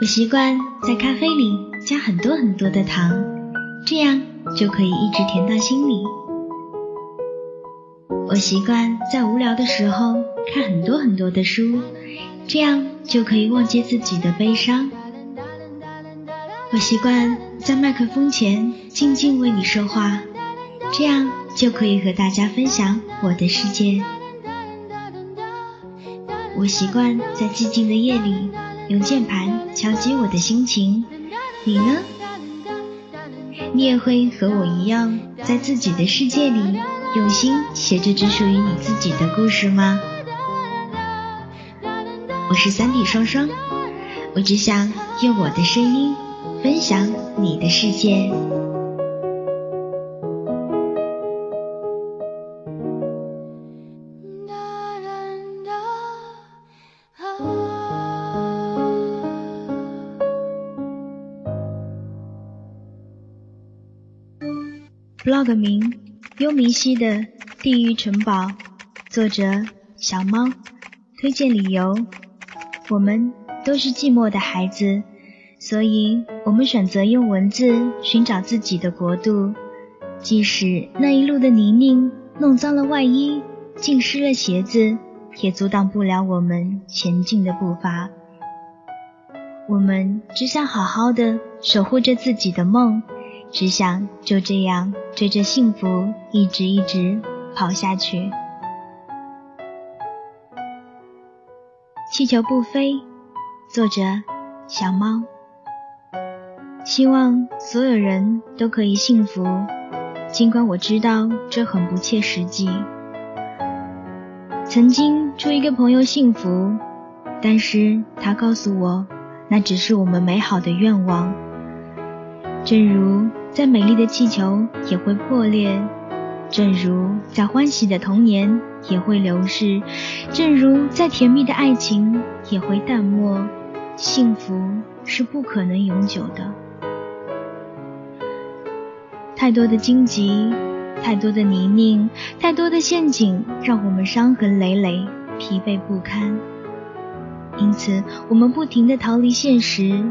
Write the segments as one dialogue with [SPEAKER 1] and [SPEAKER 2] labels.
[SPEAKER 1] 我习惯在咖啡里加很多很多的糖，这样就可以一直甜到心里。我习惯在无聊的时候看很多很多的书，这样就可以忘记自己的悲伤。我习惯在麦克风前静静为你说话，这样就可以和大家分享我的世界。我习惯在寂静的夜里用键盘敲击我的心情，你呢？你也会和我一样，在自己的世界里用心写着只属于你自己的故事吗？我是三 D 双双，我只想用我的声音分享你的世界。Vlog 名：幽冥溪的地狱城堡，作者：小猫，推荐理由：我们都是寂寞的孩子，所以我们选择用文字寻找自己的国度，即使那一路的泥泞弄脏了外衣，浸湿了鞋子，也阻挡不了我们前进的步伐。我们只想好好的守护着自己的梦。只想就这样追着幸福一直一直跑下去。气球不飞，作者小猫。希望所有人都可以幸福，尽管我知道这很不切实际。曾经祝一个朋友幸福，但是他告诉我，那只是我们美好的愿望。正如。再美丽的气球也会破裂，正如再欢喜的童年也会流逝，正如再甜蜜的爱情也会淡漠。幸福是不可能永久的。太多的荆棘，太多的泥泞，太多的陷阱，让我们伤痕累累，疲惫不堪。因此，我们不停地逃离现实。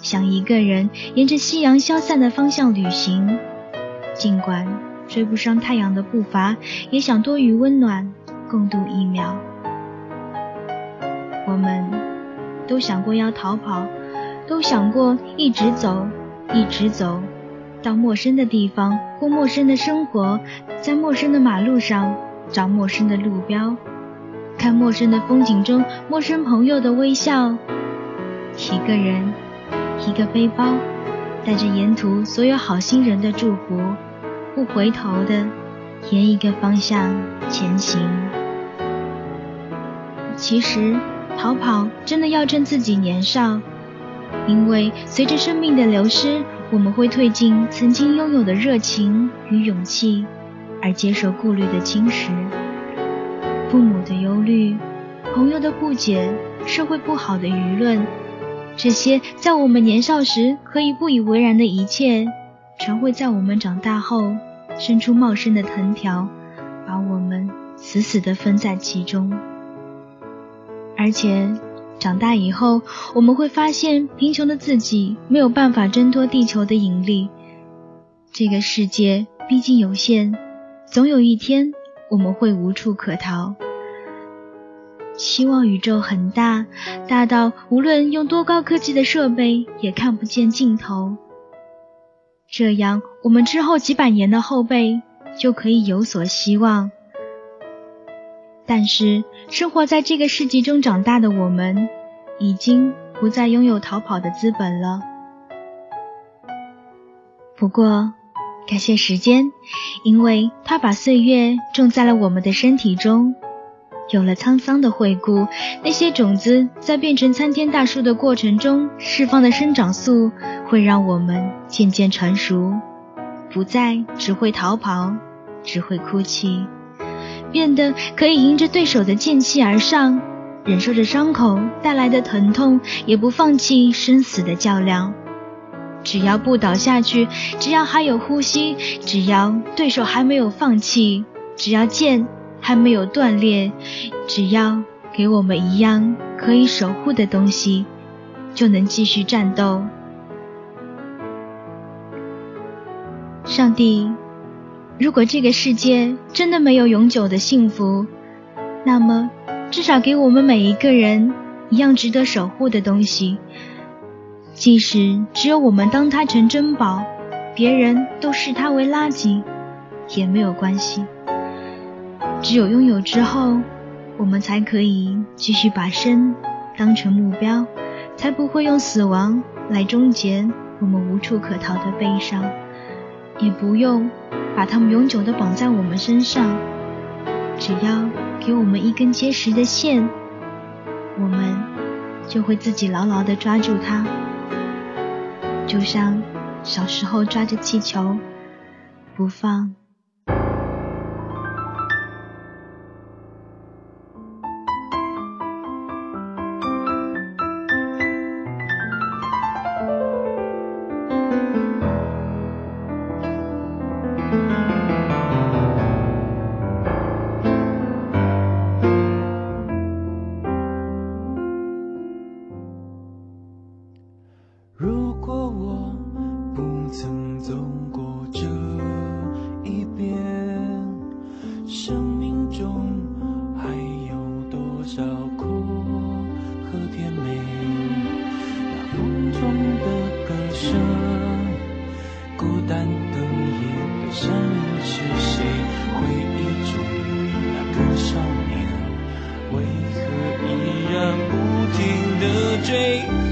[SPEAKER 1] 想一个人沿着夕阳消散的方向旅行，尽管追不上太阳的步伐，也想多与温暖共度一秒。我们都想过要逃跑，都想过一直走，一直走到陌生的地方，过陌生的生活，在陌生的马路上找陌生的路标，看陌生的风景中陌生朋友的微笑，一个人。一个背包，带着沿途所有好心人的祝福，不回头的沿一个方向前行。其实，逃跑真的要趁自己年少，因为随着生命的流失，我们会褪尽曾经拥有的热情与勇气，而接受顾虑的侵蚀。父母的忧虑，朋友的不解，社会不好的舆论。这些在我们年少时可以不以为然的一切，全会在我们长大后生出茂盛的藤条，把我们死死地分在其中。而且长大以后，我们会发现贫穷的自己没有办法挣脱地球的引力。这个世界毕竟有限，总有一天我们会无处可逃。希望宇宙很大，大到无论用多高科技的设备也看不见尽头。这样，我们之后几百年的后辈就可以有所希望。但是，生活在这个世纪中长大的我们，已经不再拥有逃跑的资本了。不过，感谢时间，因为它把岁月种在了我们的身体中。有了沧桑的惠顾，那些种子在变成参天大树的过程中释放的生长素，会让我们渐渐成熟，不再只会逃跑，只会哭泣，变得可以迎着对手的剑气而上，忍受着伤口带来的疼痛，也不放弃生死的较量。只要不倒下去，只要还有呼吸，只要对手还没有放弃，只要剑。还没有断裂，只要给我们一样可以守护的东西，就能继续战斗。上帝，如果这个世界真的没有永久的幸福，那么至少给我们每一个人一样值得守护的东西，即使只有我们当它成珍宝，别人都视它为垃圾，也没有关系。只有拥有之后，我们才可以继续把生当成目标，才不会用死亡来终结我们无处可逃的悲伤，也不用把它们永久的绑在我们身上。只要给我们一根结实的线，我们就会自己牢牢的抓住它，就像小时候抓着气球不放。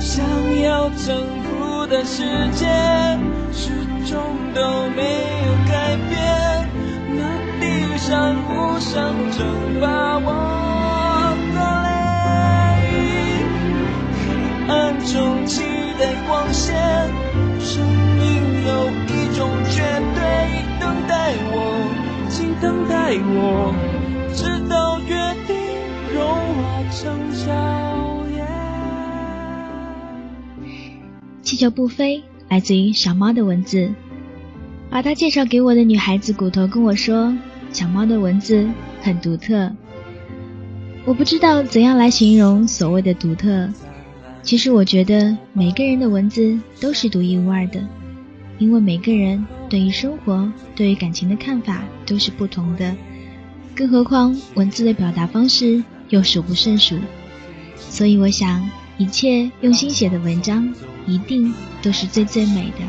[SPEAKER 2] 想要征服的世界始终都没有改变，那地上无声蒸发我的泪，黑暗中期待光线，生命有一种绝对，等待我，请等待我，直到约定融化成沙。
[SPEAKER 1] 气球不飞，来自于小猫的文字。把它介绍给我的女孩子骨头跟我说，小猫的文字很独特。我不知道怎样来形容所谓的独特。其实我觉得每个人的文字都是独一无二的，因为每个人对于生活、对于感情的看法都是不同的。更何况文字的表达方式又数不胜数，所以我想，一切用心写的文章。一定都是最最美的。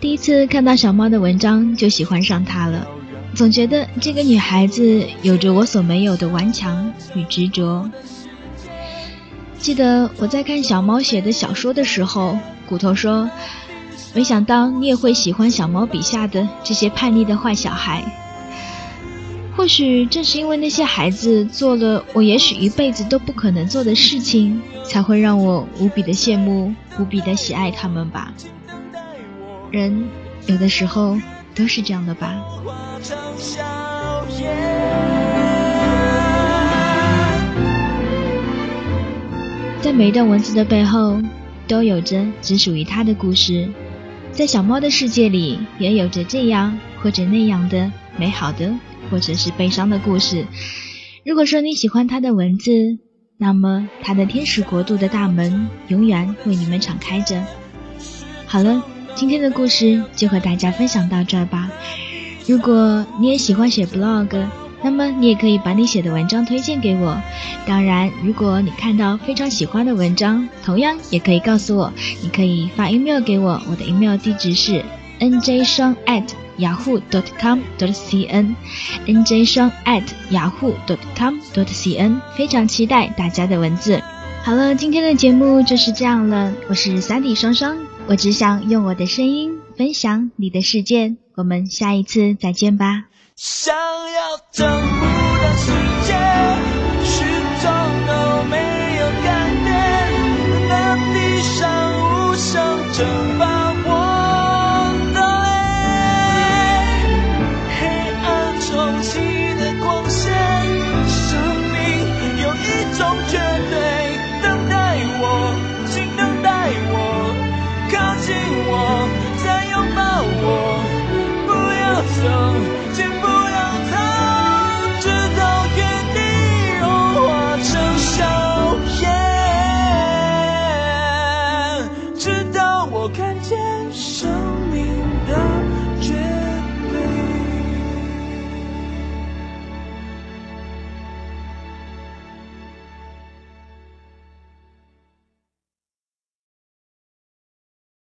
[SPEAKER 1] 第一次看到小猫的文章就喜欢上它了，总觉得这个女孩子有着我所没有的顽强与执着。记得我在看小猫写的小说的时候，骨头说：“没想到你也会喜欢小猫笔下的这些叛逆的坏小孩。”或许正是因为那些孩子做了我也许一辈子都不可能做的事情，才会让我无比的羡慕，无比的喜爱他们吧。人有的时候都是这样的吧。在每一段文字的背后，都有着只属于他的故事。在小猫的世界里，也有着这样或者那样的美好的。或者是悲伤的故事。如果说你喜欢他的文字，那么他的天使国度的大门永远为你们敞开着。好了，今天的故事就和大家分享到这儿吧。如果你也喜欢写 blog，那么你也可以把你写的文章推荐给我。当然，如果你看到非常喜欢的文章，同样也可以告诉我。你可以发 email 给我，我的 email 地址是 nj 双 at。yahoo.com.cn，nj 双 at yahoo.com.cn，非常期待大家的文字。好了，今天的节目就是这样了。我是 Sandy 双双，我只想用我的声音分享你的世界。我们下一次再见吧。
[SPEAKER 2] 想要征服的世界。